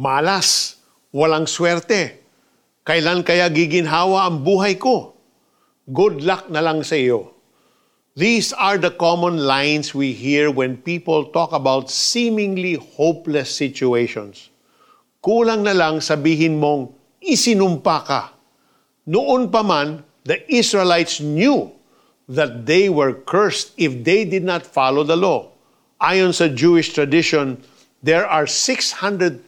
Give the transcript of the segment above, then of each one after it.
Malas, walang swerte. Kailan kaya giginhawa ang buhay ko? Good luck na lang sa iyo. These are the common lines we hear when people talk about seemingly hopeless situations. Kulang na lang sabihin mong isinumpa ka. Noon pa man, the Israelites knew that they were cursed if they did not follow the law. Ayon sa Jewish tradition, there are 613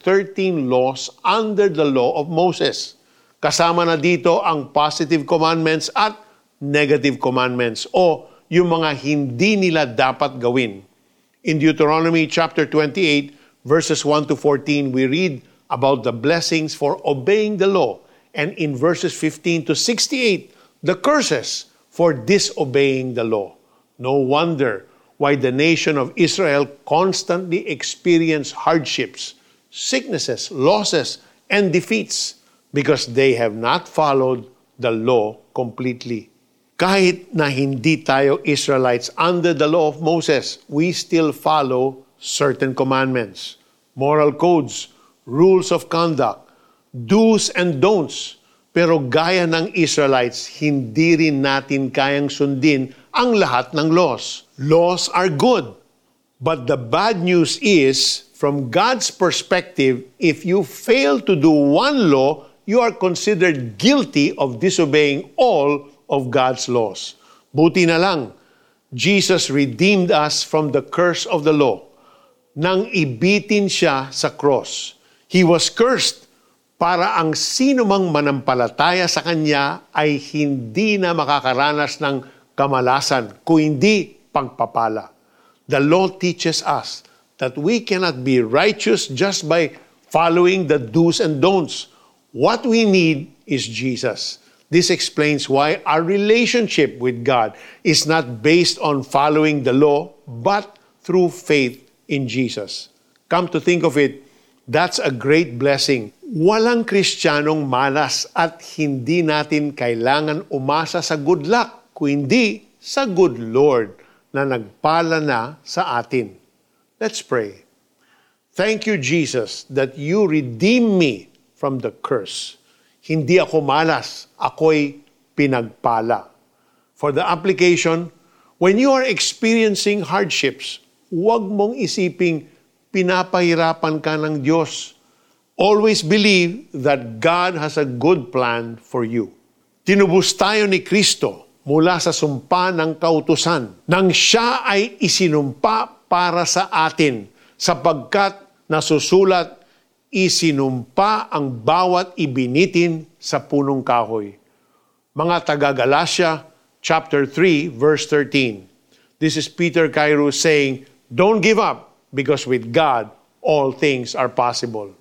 laws under the law of Moses. Kasama na dito ang positive commandments at negative commandments o yung mga hindi nila dapat gawin. In Deuteronomy chapter 28, verses 1 to 14, we read about the blessings for obeying the law. And in verses 15 to 68, the curses for disobeying the law. No wonder why the nation of Israel constantly experienced hardships, sicknesses, losses, and defeats because they have not followed the law completely. Kahit na hindi tayo Israelites under the law of Moses, we still follow certain commandments, moral codes, rules of conduct, do's and don'ts. Pero gaya ng Israelites, hindi rin natin kayang sundin ang lahat ng laws. Laws are good. But the bad news is, from God's perspective, if you fail to do one law, you are considered guilty of disobeying all of God's laws. Buti na lang, Jesus redeemed us from the curse of the law nang ibitin siya sa cross. He was cursed para ang sino mang manampalataya sa Kanya ay hindi na makakaranas ng kamalasan, kung hindi pagpapala. The law teaches us that we cannot be righteous just by following the do's and don'ts. What we need is Jesus. This explains why our relationship with God is not based on following the law, but through faith in Jesus. Come to think of it, that's a great blessing. Walang Kristiyanong malas at hindi natin kailangan umasa sa good luck, kundi sa good Lord na nagpala na sa atin. Let's pray. Thank you, Jesus, that you redeem me from the curse. Hindi ako malas, ako'y pinagpala. For the application, when you are experiencing hardships, huwag mong isiping pinapahirapan ka ng Diyos. Always believe that God has a good plan for you. Tinubos tayo ni Kristo mula sa sumpa ng kautusan nang siya ay isinumpa para sa atin sapagkat nasusulat isinumpa ang bawat ibinitin sa punong kahoy. Mga taga-Galatia, chapter 3, verse 13. This is Peter Cairo saying, Don't give up, because with God, all things are possible.